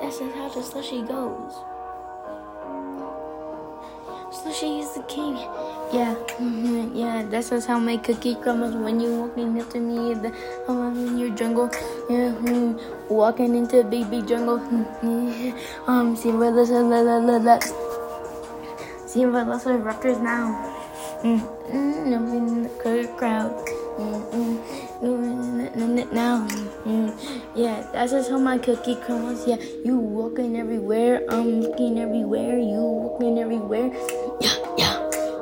That's just how the slushy goes. Slushy is the king. Yeah, mhm, yeah, that's just how my cookie crumbles when you walking up to me. The, I'm in your jungle. Yeah, mm, walking into a big, big jungle. Mm, um, see where the la la la la. See where the raptors now. Mm, mm, I'm in the crowd. Now. Mm, yeah, that's just how my cookie crumbles. Yeah, you walking everywhere. I'm looking everywhere. You walking everywhere. Yeah, yeah.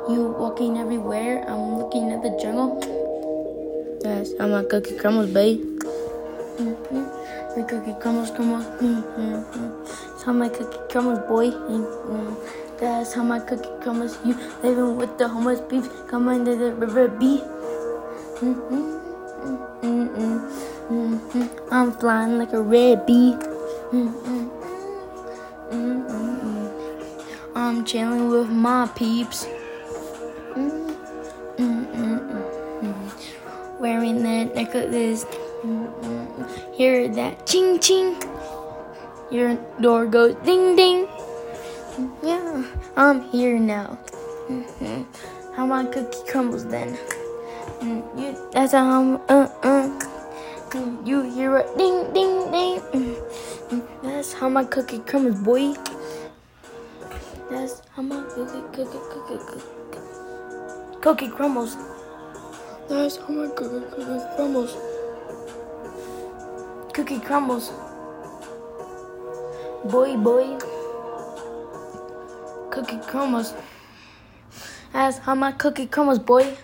You walking everywhere. I'm looking at the jungle. That's how my cookie crumbles, babe. Mm-hmm. My cookie crumbles, crumbles. Mm-hmm. That's how my cookie crumbles, boy. Mm-hmm. That's how my cookie crumbles. You living with the homeless beef. Come under the river B. Mm-hmm. Mm-hmm. Mm-hmm. I'm flying like a red bee. Mm-hmm. Mm-hmm. I'm chilling with my peeps. Mm-mm-mm-mm. Wearing that necklace. Mm-mm. Hear that ching ching. Your door goes ding ding. Yeah, I'm here now. hmm How my cookie crumbles then? Mm, that's how I'm, uh, uh. Mm, You hear a ding ding ding. That's how my cookie crumbles, boy. That's how my cookie cookie cookie cookie cookie crumbles. That's how my cookie cookie crumbles. Cookie crumbles. Boy, boy. Cookie crumbles. That's how my cookie crumbles, boy.